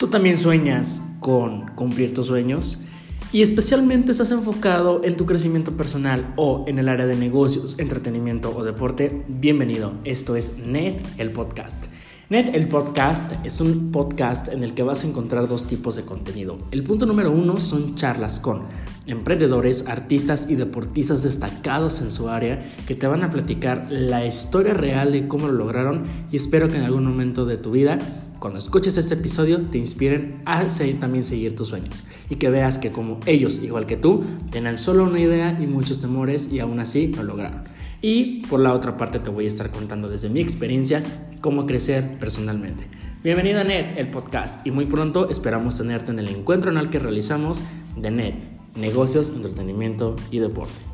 Tú también sueñas con cumplir tus sueños y especialmente estás enfocado en tu crecimiento personal o en el área de negocios, entretenimiento o deporte. Bienvenido, esto es NET, el podcast. NET, el podcast, es un podcast en el que vas a encontrar dos tipos de contenido. El punto número uno son charlas con emprendedores, artistas y deportistas destacados en su área que te van a platicar la historia real de cómo lo lograron y espero que en algún momento de tu vida cuando escuches este episodio te inspiren a seguir, también seguir tus sueños y que veas que como ellos, igual que tú, tenían solo una idea y muchos temores y aún así lo lograron. Y por la otra parte te voy a estar contando desde mi experiencia cómo crecer personalmente. Bienvenido a NET, el podcast, y muy pronto esperamos tenerte en el encuentro anual que realizamos de NET, negocios, entretenimiento y deporte.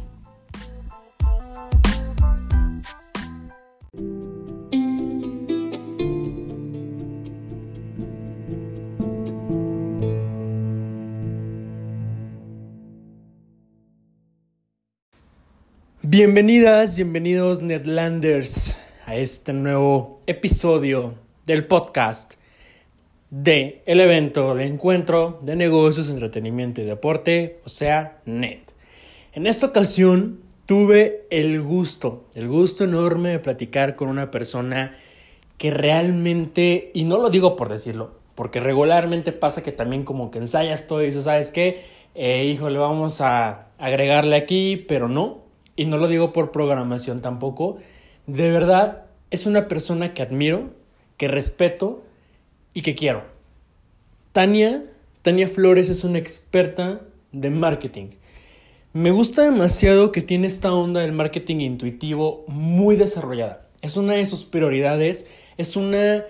Bienvenidas, bienvenidos Netlanders a este nuevo episodio del podcast de el evento de encuentro de negocios, entretenimiento y deporte, o sea, NET. En esta ocasión tuve el gusto, el gusto enorme de platicar con una persona que realmente, y no lo digo por decirlo, porque regularmente pasa que también como que ensayas todo y dices, ¿sabes qué? Eh, híjole, vamos a agregarle aquí, pero no, y no lo digo por programación tampoco, de verdad es una persona que admiro, que respeto y que quiero. Tania, Tania Flores es una experta de marketing. Me gusta demasiado que tiene esta onda del marketing intuitivo muy desarrollada. Es una de sus prioridades, es una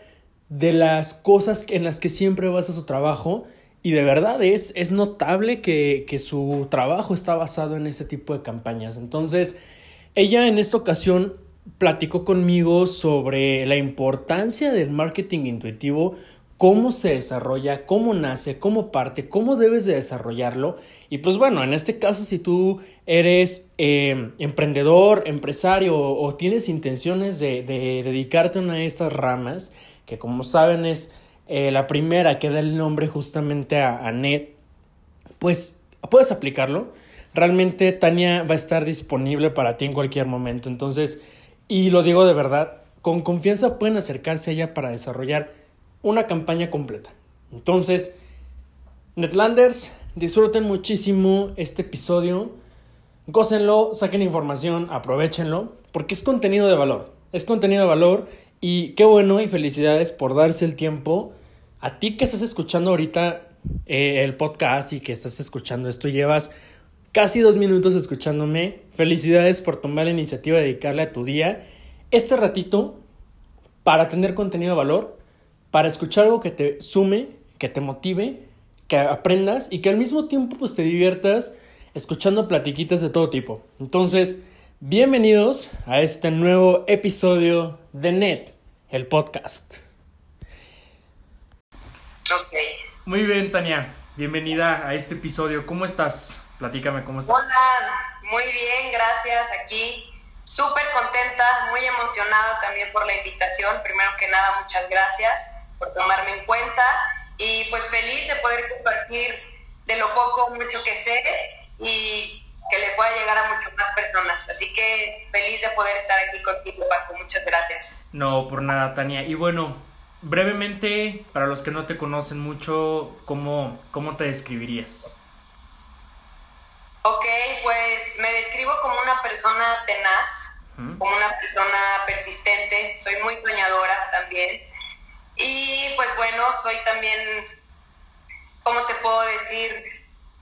de las cosas en las que siempre basa su trabajo y de verdad es, es notable que, que su trabajo está basado en ese tipo de campañas. Entonces, ella en esta ocasión platicó conmigo sobre la importancia del marketing intuitivo, cómo se desarrolla, cómo nace, cómo parte, cómo debes de desarrollarlo. Y pues bueno, en este caso, si tú eres eh, emprendedor, empresario o, tienes intenciones de, de dedicarte a una de estas ramas, que como saben es eh, la primera que da el nombre justamente a, a NET, pues puedes aplicarlo. Realmente Tania va a estar disponible para ti en cualquier momento. Entonces, y lo digo de verdad, con confianza pueden acercarse a ella para desarrollar una campaña completa. Entonces, Netlanders, disfruten muchísimo este episodio. Gócenlo, saquen información, aprovechenlo, porque es contenido de valor. Es contenido de valor y qué bueno y felicidades por darse el tiempo. A ti que estás escuchando ahorita eh, el podcast y que estás escuchando esto, llevas casi dos minutos escuchándome. Felicidades por tomar la iniciativa de dedicarle a tu día este ratito para tener contenido de valor, para escuchar algo que te sume, que te motive, que aprendas y que al mismo tiempo pues te diviertas escuchando platiquitas de todo tipo. Entonces, Bienvenidos a este nuevo episodio de NET, el podcast. Ok. Muy bien, Tania. Bienvenida a este episodio. ¿Cómo estás? Platícame cómo estás. Hola, muy bien, gracias. Aquí súper contenta, muy emocionada también por la invitación. Primero que nada, muchas gracias por tomarme en cuenta y pues feliz de poder compartir de lo poco, mucho que sé y que le pueda llegar a muchas más personas. Así que feliz de poder estar aquí contigo, Paco. Muchas gracias. No, por nada, Tania. Y bueno, brevemente, para los que no te conocen mucho, ¿cómo, cómo te describirías? Ok, pues me describo como una persona tenaz, como una persona persistente, soy muy soñadora también. Y pues bueno, soy también, ¿cómo te puedo decir?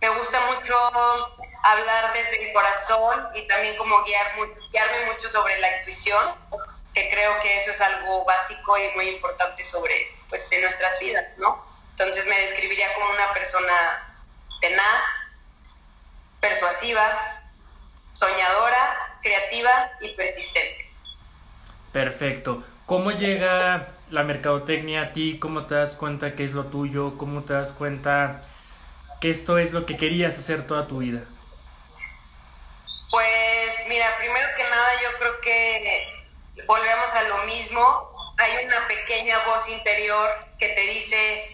Me gusta mucho hablar desde el corazón y también como guiar, guiarme mucho sobre la intuición, que creo que eso es algo básico y muy importante sobre, pues, en nuestras vidas, ¿no? Entonces me describiría como una persona tenaz, persuasiva, soñadora, creativa y persistente. Perfecto. ¿Cómo llega la mercadotecnia a ti? ¿Cómo te das cuenta que es lo tuyo? ¿Cómo te das cuenta que esto es lo que querías hacer toda tu vida? Pues mira, primero que nada yo creo que volvemos a lo mismo. Hay una pequeña voz interior que te dice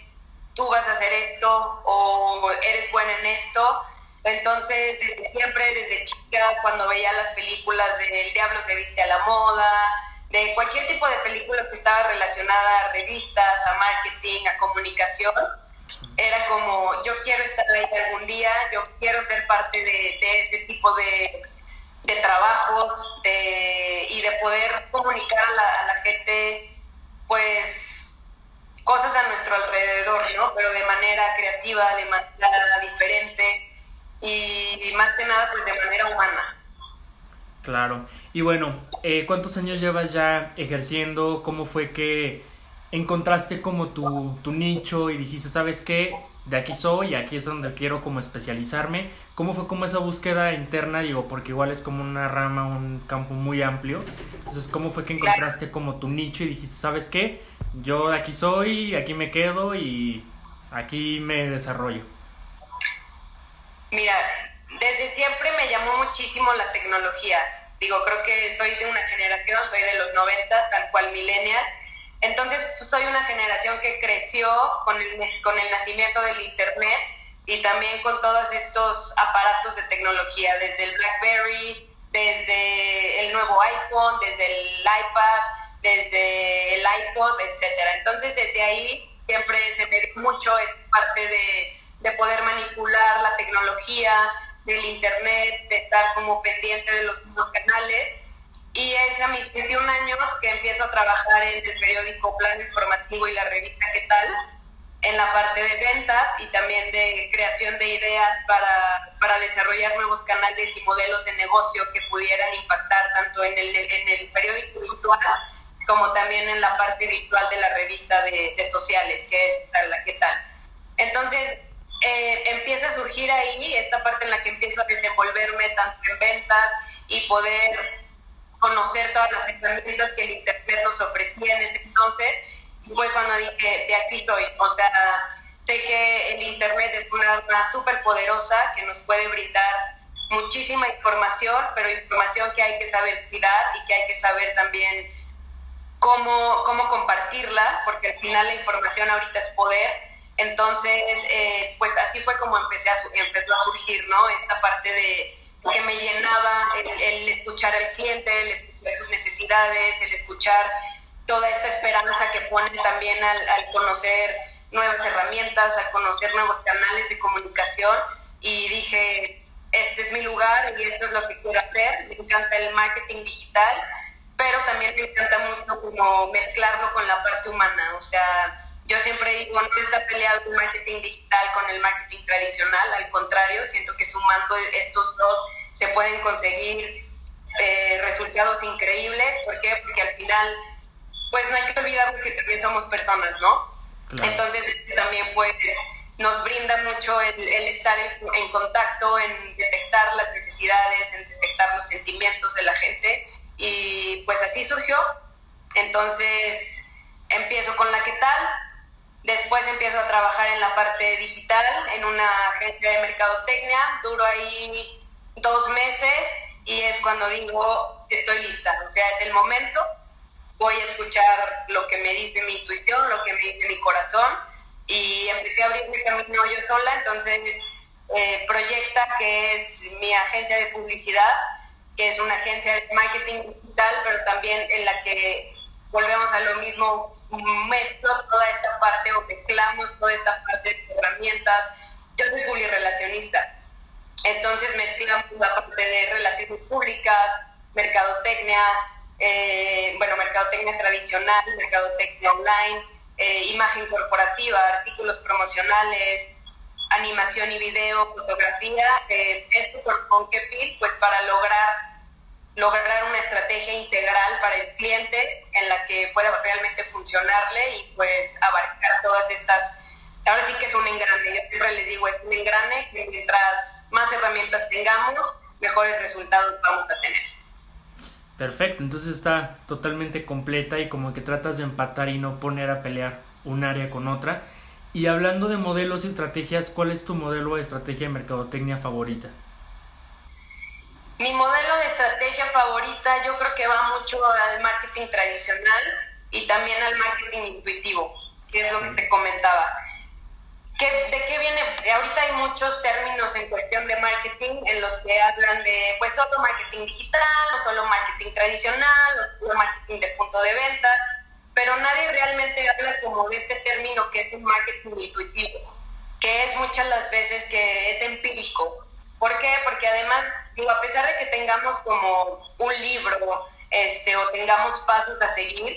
tú vas a hacer esto o eres buena en esto. Entonces, desde siempre, desde chica, cuando veía las películas de El Diablo se viste a la moda, de cualquier tipo de película que estaba relacionada a revistas, a marketing, a comunicación, era como, yo quiero estar ahí algún día, yo quiero ser parte de, de ese tipo de, de trabajos de, y de poder comunicar a la, a la gente, pues, cosas a nuestro alrededor, ¿no? Pero de manera creativa, de manera diferente y, más que nada, pues, de manera humana. Claro. Y bueno, eh, ¿cuántos años llevas ya ejerciendo? ¿Cómo fue que encontraste como tu, tu nicho y dijiste, ¿sabes qué? De aquí soy, aquí es donde quiero como especializarme. ¿Cómo fue como esa búsqueda interna? Digo, porque igual es como una rama, un campo muy amplio. Entonces, ¿cómo fue que encontraste como tu nicho y dijiste, ¿sabes qué? Yo de aquí soy, aquí me quedo y aquí me desarrollo. Mira, desde siempre me llamó muchísimo la tecnología. Digo, creo que soy de una generación, soy de los 90, tal cual millennials. Entonces, soy una generación que creció con el, con el nacimiento del Internet y también con todos estos aparatos de tecnología, desde el BlackBerry, desde el nuevo iPhone, desde el iPad, desde el iPod, etcétera. Entonces, desde ahí siempre se me dio mucho esta parte de, de poder manipular la tecnología, del internet, de estar como pendiente de los nuevos canales. Que empiezo a trabajar en el periódico Plano Informativo y la revista ¿Qué tal? en la parte de ventas y también de creación de ideas para, para desarrollar nuevos canales y modelos de negocio que pudieran impactar tanto en el, en el periódico virtual como también en la parte virtual de la revista de, de sociales, que es la ¿Qué tal? Entonces, eh, empieza a surgir ahí esta parte en la que empiezo a desenvolverme tanto en ventas y poder conocer todas las herramientas que el Internet nos ofrecía en ese entonces. Y fue cuando dije, de aquí estoy. O sea, sé que el Internet es una arma súper poderosa que nos puede brindar muchísima información, pero información que hay que saber cuidar y que hay que saber también cómo, cómo compartirla, porque al final la información ahorita es poder entonces, eh, pues así fue como empecé a, empezó a surgir, ¿no? Esta parte de que me llenaba el, escuchar al cliente, el escuchar sus necesidades, el escuchar toda esta esperanza que pone también al, conocer nuevas herramientas, al conocer nuevos canales de comunicación y dije, este es mi lugar y esto es lo que quiero hacer. Me encanta el marketing digital, pero también me encanta mucho como mezclarlo con la parte humana, o sea, yo siempre digo, no está peleado el marketing digital con el marketing tradicional, al contrario, siento que sumando estos dos se pueden conseguir eh, resultados increíbles. ¿Por qué? Porque al final, pues no hay que olvidarnos que también somos personas, ¿no? Entonces también pues nos brinda mucho el, estar en, en, contacto, en detectar las necesidades, en detectar los sentimientos de la gente y pues así surgió. Entonces empiezo con la que tal, Después empiezo a trabajar en la parte digital, en una agencia de mercadotecnia. Duro ahí dos meses y es cuando digo, estoy lista. O sea, es el momento. Voy a escuchar lo que me dice mi intuición, lo que me dice mi corazón. Y empecé a abrir mi camino yo sola. Entonces, eh, Proyecta, que es mi agencia de publicidad, que es una agencia de marketing digital, pero también en la que volvemos a lo mismo, mezclo toda esta parte o mezclamos toda esta parte de herramientas. Yo soy publirelacionista, entonces mezclamos la parte de relaciones públicas, mercadotecnia, eh, bueno, mercadotecnia tradicional, mercadotecnia online, eh, imagen corporativa, artículos promocionales, animación y video, fotografía. Eh, esto por Ponquepil, pues para lograr lograr una estrategia integral para el cliente en la que pueda realmente funcionarle y pues abarcar todas estas, ahora sí que es un engrane, yo siempre les digo, es un engrane que mientras más herramientas tengamos, mejores resultados vamos a tener. Perfecto, entonces está totalmente completa y como que tratas de empatar y no poner a pelear un área con otra. Y hablando de modelos y estrategias, ¿cuál es tu modelo de estrategia de mercadotecnia favorita? Mi modelo de estrategia favorita yo creo que va mucho al marketing tradicional y también al marketing intuitivo, que es lo que te comentaba. ¿De qué viene? Ahorita hay muchos términos en cuestión de marketing en los que hablan de, pues, solo marketing digital, o solo marketing tradicional, o solo marketing de punto de venta, pero nadie realmente habla como de este término que es un marketing intuitivo, que es muchas las veces que es empírico. ¿Por qué? Porque además, digo, a pesar de que tengamos como un libro este, o tengamos pasos a seguir,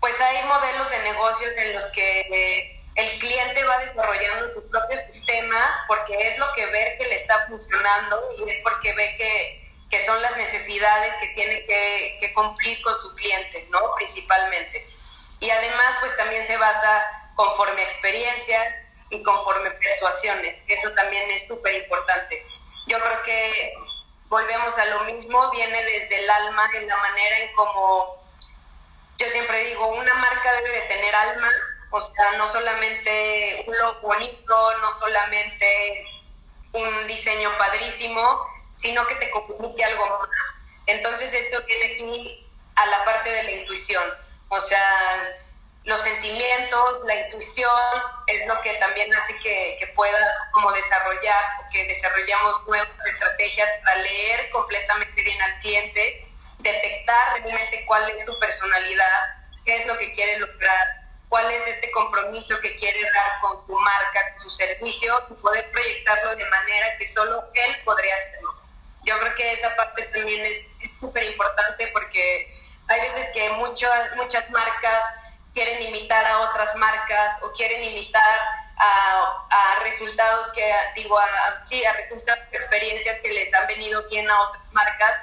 pues hay modelos de negocios en los que... Eh, el cliente va desarrollando su propio sistema porque es lo que ve que le está funcionando y es porque ve que, son las necesidades que tiene que, cumplir con su cliente, ¿no? Principalmente. Y además, pues también se basa conforme a experiencia y conforme persuasiones. Eso también es súper importante. Que volvemos a lo mismo, viene desde el alma, en la manera en como, yo siempre digo, una marca debe de tener alma o sea, no solamente un look bonito, no solamente un diseño padrísimo, sino que te comunique algo más. Entonces esto viene aquí a la parte de la intuición. O sea, los sentimientos, la intuición es lo que también hace que, que puedas como desarrollar, que desarrollamos nuevas estrategias para leer completamente bien al cliente, detectar realmente cuál es su personalidad, qué es lo que quiere lograr cuál es este compromiso que quiere dar con tu marca, con su servicio, y poder proyectarlo de manera que solo él podría hacerlo. Yo creo que esa parte también es súper importante porque hay veces que muchas muchas marcas quieren imitar a otras marcas o quieren imitar a, a resultados que, digo, a, sí, a resultados, experiencias que les han venido bien a otras marcas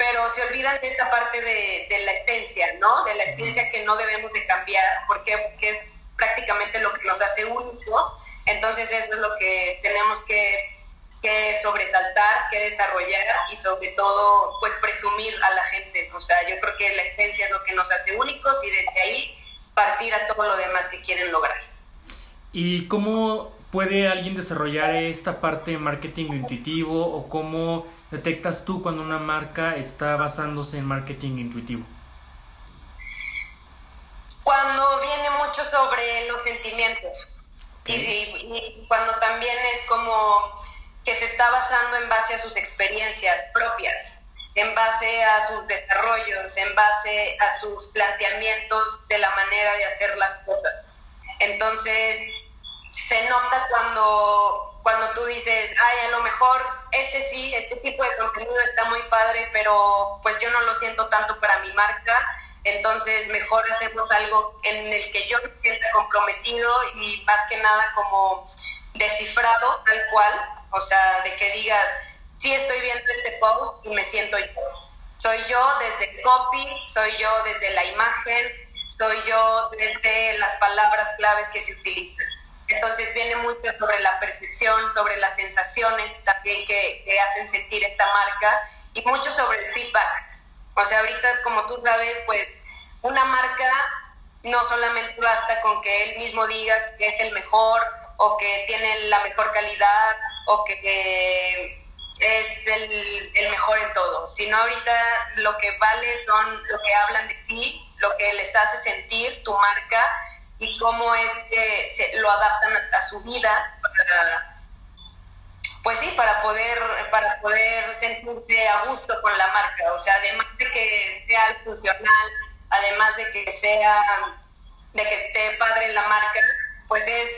pero se olvidan de esta parte de, de, la esencia, ¿no? De la esencia que no debemos de cambiar, porque, porque es prácticamente lo que nos hace únicos, entonces eso es lo que tenemos que, que, sobresaltar, que desarrollar y sobre todo, pues presumir a la gente, o sea, yo creo que la esencia es lo que nos hace únicos y desde ahí partir a todo lo demás que quieren lograr. ¿Y cómo puede alguien desarrollar esta parte de marketing intuitivo o cómo detectas tú cuando una marca está basándose en marketing intuitivo? Cuando viene mucho sobre los sentimientos y, cuando también es como que se está basando en base a sus experiencias propias, en base a sus desarrollos, en base a sus planteamientos de la manera de hacer las cosas. Entonces, se nota cuando cuando tú dices, ay, a lo mejor este sí, este tipo de contenido está muy padre, pero pues yo no lo siento tanto para mi marca, entonces mejor hacemos algo en el que yo me sienta comprometido y más que nada como descifrado tal cual, o sea, de que digas, sí estoy viendo este post y me siento yo. Soy yo desde el copy, soy yo desde la imagen, soy yo desde las palabras claves que se utilizan. Entonces viene mucho sobre la percepción, sobre las sensaciones también que, hacen sentir esta marca y mucho sobre el feedback. O sea, ahorita como tú sabes, pues una marca no solamente basta con que él mismo diga que es el mejor o que tiene la mejor calidad o que, es el, el, mejor en todo, sino ahorita lo que vale son lo que hablan de ti, lo que les hace sentir tu marca y cómo es que se, lo adaptan a, su vida para, pues sí, para poder, para poder sentirse a gusto con la marca. O sea, además de que sea funcional, además de que sea, de que esté padre la marca, pues es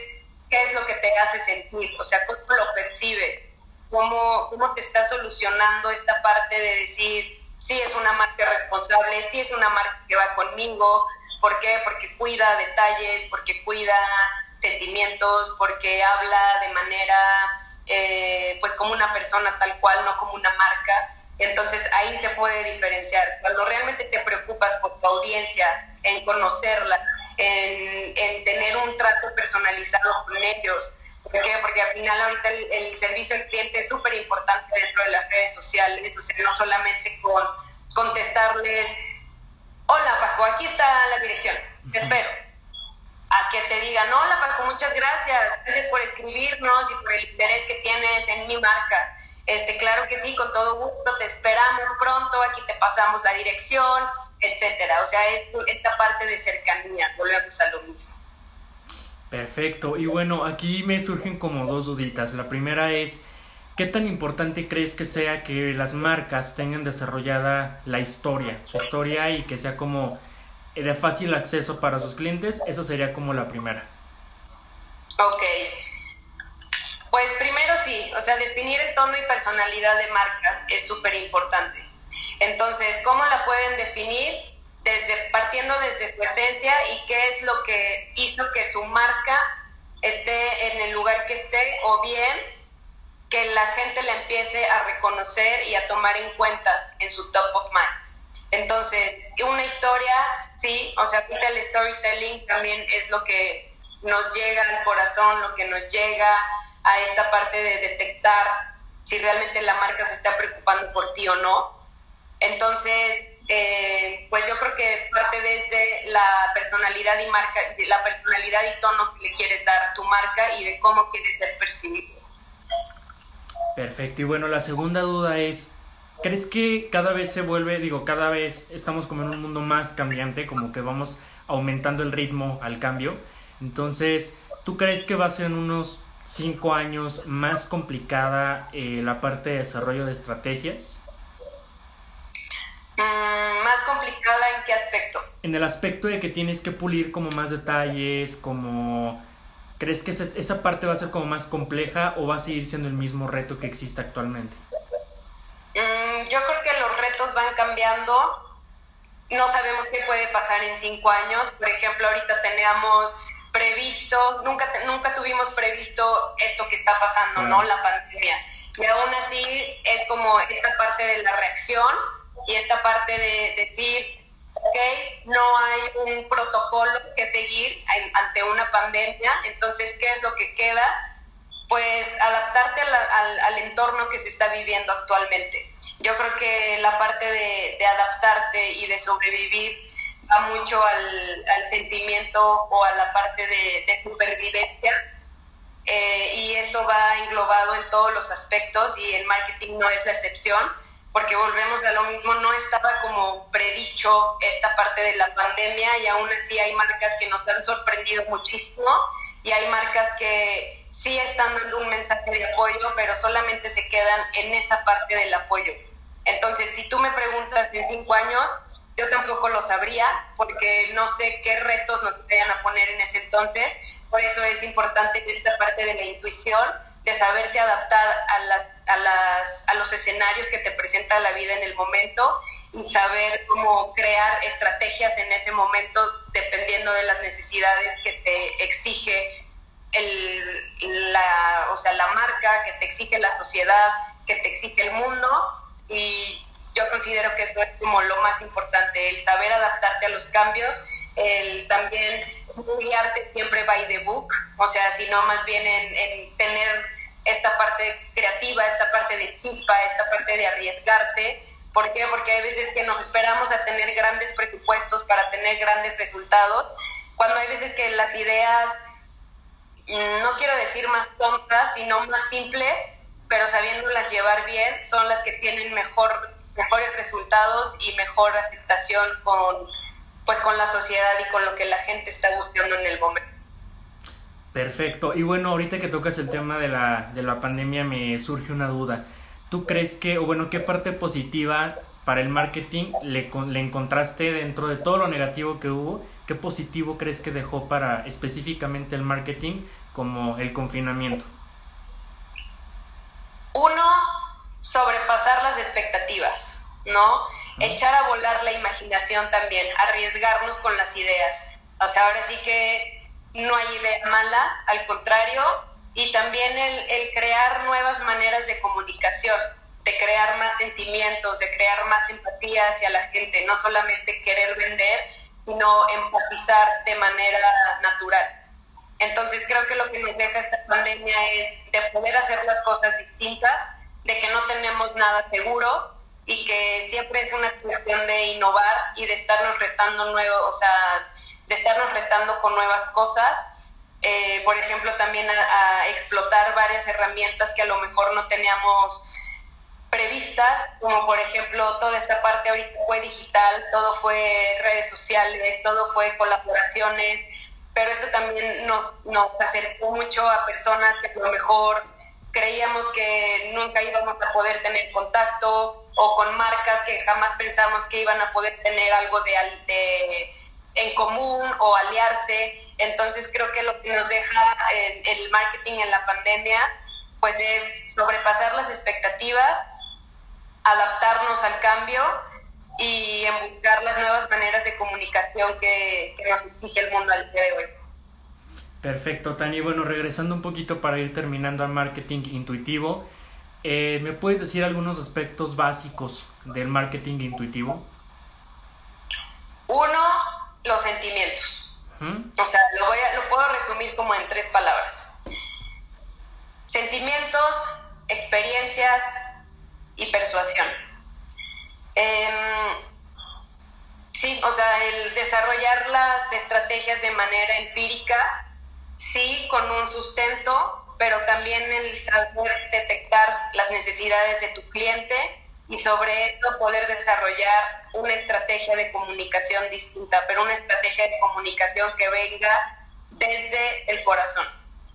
qué es lo que te hace sentir, o sea, cómo lo percibes, cómo, cómo te está solucionando esta parte de decir, sí es una marca responsable, sí es una marca que va conmigo, ¿Por qué? Porque cuida detalles, porque cuida sentimientos, porque habla de manera, eh, pues como una persona tal cual, no como una marca. Entonces ahí se puede diferenciar. Cuando realmente te preocupas por tu audiencia, en conocerla, en, tener un trato personalizado con ellos. ¿Por qué? Porque al final ahorita el, el servicio al cliente es súper importante dentro de las redes sociales, o sea, no solamente con contestarles hola Paco, aquí está la dirección, te espero. A que te digan, hola Paco, muchas gracias, gracias por escribirnos y por el interés que tienes en mi marca. Este, claro que sí, con todo gusto, te esperamos pronto, aquí te pasamos la dirección, etcétera. O sea, es esta parte de cercanía, volvemos a lo mismo. Perfecto. Y bueno, aquí me surgen como dos duditas. La primera es, ¿qué tan importante crees que sea que las marcas tengan desarrollada la historia, su historia y que sea como de fácil acceso para sus clientes? Esa sería como la primera. Ok. Pues primero sí, o sea, definir el tono y personalidad de marca es súper importante. Entonces, ¿cómo la pueden definir? Desde, partiendo desde su esencia y qué es lo que hizo que su marca esté en el lugar que esté o bien que la gente la empiece a reconocer y a tomar en cuenta en su top of mind. Entonces, una historia, sí, o sea, el storytelling también es lo que nos llega al corazón, lo que nos llega a esta parte de detectar si realmente la marca se está preocupando por ti o no. Entonces, eh, pues yo creo que parte desde la personalidad y marca, la personalidad y tono que le quieres dar tu marca y de cómo quieres ser percibido. Perfecto. Y bueno, la segunda duda es, ¿crees que cada vez se vuelve, digo, cada vez estamos como en un mundo más cambiante, como que vamos aumentando el ritmo al cambio? Entonces, ¿tú crees que va a ser en unos cinco años más complicada eh, la parte de desarrollo de estrategias? Mm, más complicada en qué aspecto? En el aspecto de que tienes que pulir como más detalles, como ¿Crees que esa, parte va a ser como más compleja o va a seguir siendo el mismo reto que existe actualmente? Mm, yo creo que los retos van cambiando. No sabemos qué puede pasar en cinco años. Por ejemplo, ahorita teníamos previsto, nunca, nunca tuvimos previsto esto que está pasando, ¿no? La pandemia. Y aún así es como esta parte de la reacción y esta parte de decir, ¿ok? No hay un protocolo que seguir ante una pandemia, entonces, ¿qué es lo que queda? Pues adaptarte al, entorno que se está viviendo actualmente. Yo creo que la parte de, adaptarte y de sobrevivir va mucho al, sentimiento o a la parte de, supervivencia. Eh, y esto va englobado en todos los aspectos y el marketing no es la excepción porque volvemos a lo mismo, no estaba como predicho esta parte de la pandemia y aún así hay marcas que nos han sorprendido muchísimo y hay marcas que sí están dando un mensaje de apoyo, pero solamente se quedan en esa parte del apoyo. Entonces, si tú me preguntas en cinco años, yo tampoco lo sabría porque no sé qué retos nos vayan a poner en ese entonces. Por eso es importante esta parte de la intuición, de saberte adaptar a las a, las, a los escenarios que te presenta la vida en el momento y saber cómo crear estrategias en ese momento dependiendo de las necesidades que te exige el, la, o sea, la marca, que te exige la sociedad, que te exige el mundo. Y yo considero que eso es como lo más importante, el saber adaptarte a los cambios, el también guiarte siempre by the book, o sea, sino más bien en, en tener esta parte creativa, esta parte de chispa, esta parte de arriesgarte. ¿Por qué? Porque hay veces que nos esperamos a tener grandes presupuestos para tener grandes resultados, cuando hay veces que las ideas, no quiero decir más tontas, sino más simples, pero sabiéndolas llevar bien, son las que tienen mejor, mejores resultados y mejor aceptación con, pues, con la sociedad y con lo que la gente está buscando en el momento. Perfecto. Y bueno, ahorita que tocas el tema de la, de la pandemia me surge una duda. ¿Tú crees que, o bueno, qué parte positiva para el marketing le, le encontraste dentro de todo lo negativo que hubo? ¿Qué positivo crees que dejó para específicamente el marketing como el confinamiento? Uno, sobrepasar las expectativas, ¿no? Echar a volar la imaginación también, arriesgarnos con las ideas. O sea, ahora sí que no hay idea mala, al contrario, y también el, crear nuevas maneras de comunicación, de crear más sentimientos, de crear más empatía hacia la gente, no solamente querer vender, sino empatizar de manera natural. Entonces creo que lo que nos deja esta pandemia es de poder hacer las cosas distintas, de que no tenemos nada seguro y que siempre es una cuestión de innovar y de estarnos retando nuevo, o sea, de estarnos retando con nuevas cosas. Eh, por ejemplo, también a, explotar varias herramientas que a lo mejor no teníamos previstas, como por ejemplo toda esta parte ahorita fue digital, todo fue redes sociales, todo fue colaboraciones, pero esto también nos, nos acercó mucho a personas que a lo mejor creíamos que nunca íbamos a poder tener contacto o con marcas que jamás pensamos que iban a poder tener algo de, de en común o aliarse. Entonces creo que lo que nos deja el, el marketing en la pandemia pues es sobrepasar las expectativas, adaptarnos al cambio y en buscar las nuevas maneras de comunicación que, que nos exige el mundo al día de hoy. Perfecto, Tani. Bueno, regresando un poquito para ir terminando al marketing intuitivo, eh, ¿me puedes decir algunos aspectos básicos del marketing intuitivo? Uno, los sentimientos. O sea, lo, voy a, lo puedo resumir como en tres palabras. Sentimientos, experiencias y persuasión. Em, sí, o sea, el desarrollar las estrategias de manera empírica sí con un sustento, pero también el saber detectar las necesidades de tu cliente y sobre esto poder desarrollar una estrategia de comunicación distinta, pero una estrategia de comunicación que venga desde el corazón.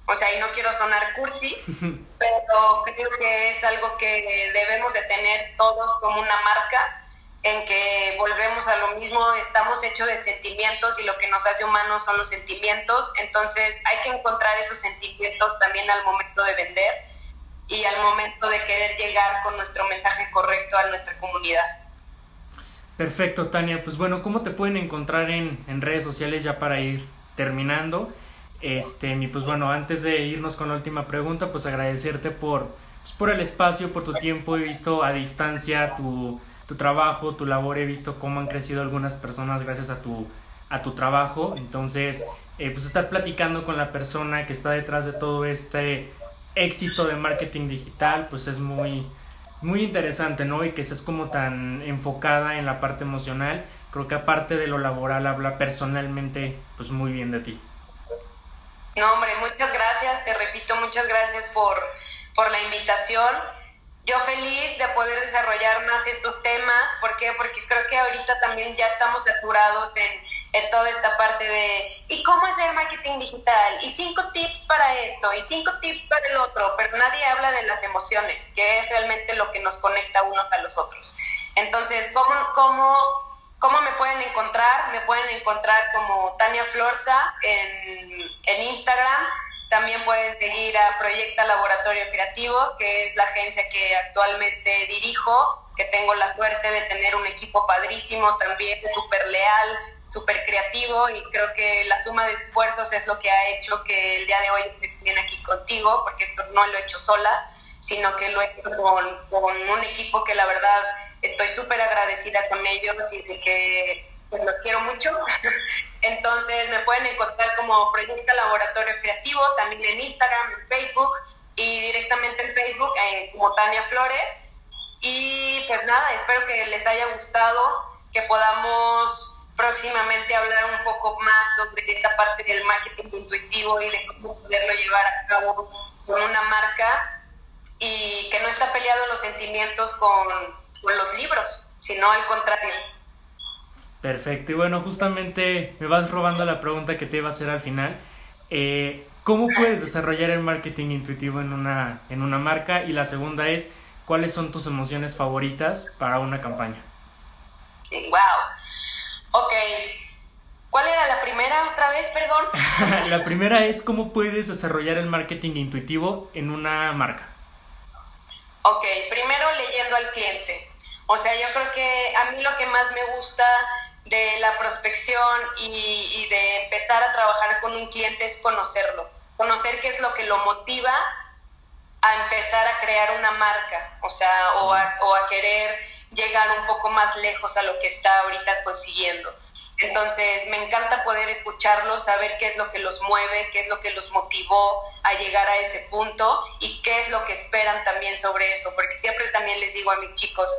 O sea, y no quiero sonar cursi, pero creo que es algo que debemos de tener todos como una marca en que volvemos a lo mismo, estamos hechos de sentimientos y lo que nos hace humanos son los sentimientos, entonces hay que encontrar esos sentimientos también al momento de vender y al momento de querer llegar con nuestro mensaje correcto a nuestra comunidad. Perfecto, Tania. Pues bueno, ¿cómo te pueden encontrar en, en redes sociales ya para ir terminando? Este, y pues bueno, antes de irnos con la última pregunta, pues agradecerte por, pues por el espacio, por tu tiempo. He visto a distancia tu, tu trabajo, tu labor, he visto cómo han crecido algunas personas gracias a tu, a tu trabajo. Entonces, eh, pues estar platicando con la persona que está detrás de todo este éxito de marketing digital, pues es muy, muy interesante, ¿no? Y que es como tan enfocada en la parte emocional. Creo que aparte de lo laboral, habla personalmente, pues muy bien de ti. No, hombre, muchas gracias, te repito, muchas gracias por, por la invitación yo feliz de poder desarrollar más estos temas. ¿Por qué? Porque creo que ahorita también ya estamos saturados en, en, toda esta parte de ¿y cómo hacer marketing digital? Y cinco tips para esto, y cinco tips para el otro, pero nadie habla de las emociones, que es realmente lo que nos conecta unos a los otros. Entonces, ¿cómo, cómo, cómo me pueden encontrar? Me pueden encontrar como Tania Florza en, en Instagram también pueden seguir a Proyecta Laboratorio Creativo, que es la agencia que actualmente dirijo, que tengo la suerte de tener un equipo padrísimo también, súper leal, súper creativo y creo que la suma de esfuerzos es lo que ha hecho que el día de hoy esté aquí contigo, porque esto no lo he hecho sola, sino que lo he hecho con, con un equipo que la verdad estoy súper agradecida con ellos y de que pues los quiero mucho. Entonces me pueden encontrar como Proyecta Laboratorio Creativo, también en Instagram, en Facebook y directamente en Facebook eh, como Tania Flores. Y pues nada, espero que les haya gustado, que podamos próximamente hablar un poco más sobre esta parte del marketing intuitivo y de cómo poderlo llevar a cabo con una marca y que no está peleado los sentimientos con, con los libros, sino al contrario. Perfecto, y bueno, justamente me vas robando la pregunta que te iba a hacer al final. Eh, ¿Cómo puedes desarrollar el marketing intuitivo en una, en una marca? Y la segunda es, ¿cuáles son tus emociones favoritas para una campaña? Wow. Ok. ¿Cuál era la primera otra vez, perdón? la primera es cómo puedes desarrollar el marketing intuitivo en una marca. Ok, primero leyendo al cliente. O sea, yo creo que a mí lo que más me gusta de la prospección y, de empezar a trabajar con un cliente es conocerlo, conocer qué es lo que lo motiva a empezar a crear una marca, o sea, o a, o a querer llegar un poco más lejos a lo que está ahorita consiguiendo. Entonces, me encanta poder escucharlos, saber qué es lo que los mueve, qué es lo que los motivó a llegar a ese punto y qué es lo que esperan también sobre eso, porque siempre también les digo a mis chicos,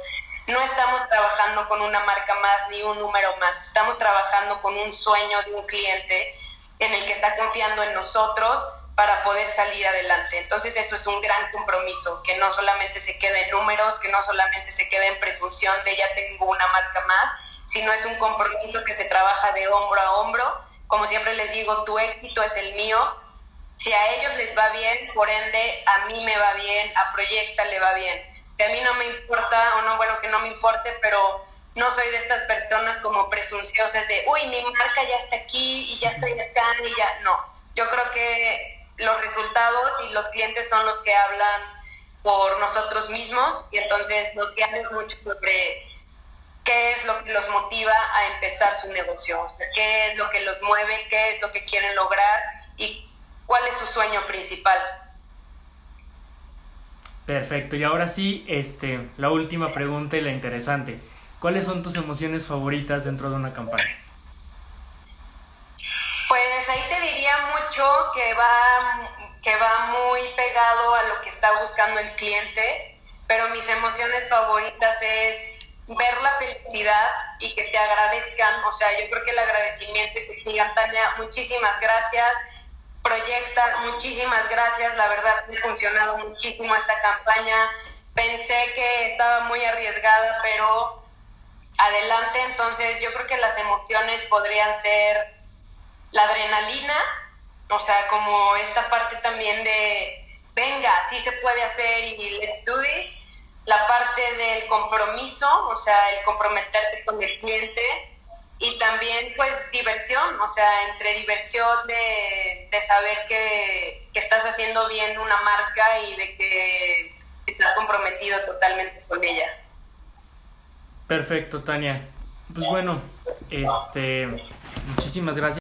no estamos trabajando con una marca más ni un número más, estamos trabajando con un sueño de un cliente en el que está confiando en nosotros para poder salir adelante. Entonces esto es un gran compromiso, que no solamente se quede en números, que no solamente se quede en presunción de ya tengo una marca más, sino es un compromiso que se trabaja de hombro a hombro como siempre les digo, tu éxito es el mío. Si a ellos les va bien, por ende, a mí me va bien, a Proyecta le va bien. Que a mí no me importa, o no, bueno, que no me importe, pero no soy de estas personas como presunciosas de, uy, mi marca ya está aquí y ya estoy acá y ya. No, yo creo que los resultados y los clientes son los que hablan por nosotros mismos y entonces nos guiamos mucho sobre qué es lo que los motiva a empezar su negocio, qué es lo que los mueve, qué es lo que quieren lograr y cuál es su sueño principal. Perfecto, y ahora sí, este, la última pregunta y la interesante. ¿Cuáles son tus emociones favoritas dentro de una campaña? Pues ahí te diría mucho que va, que va muy pegado a lo que está buscando el cliente, pero mis emociones favoritas es ver la felicidad y que te agradezcan. O sea, yo creo que el agradecimiento y que digan, Tania, muchísimas gracias, proyecta, muchísimas gracias, la verdad me ha funcionado muchísimo esta campaña. Pensé que estaba muy arriesgada, pero adelante. Entonces yo creo que las emociones podrían ser la adrenalina, o sea, como esta parte también de, venga, sí se puede hacer y let's do this. La parte del compromiso, o sea, el comprometerte con el cliente. Y también, pues, diversión, o sea, entre diversión de, de saber que, que estás haciendo bien una marca y de que estás comprometido totalmente con ella. Perfecto, Tania. Pues bueno, este, muchísimas gracias.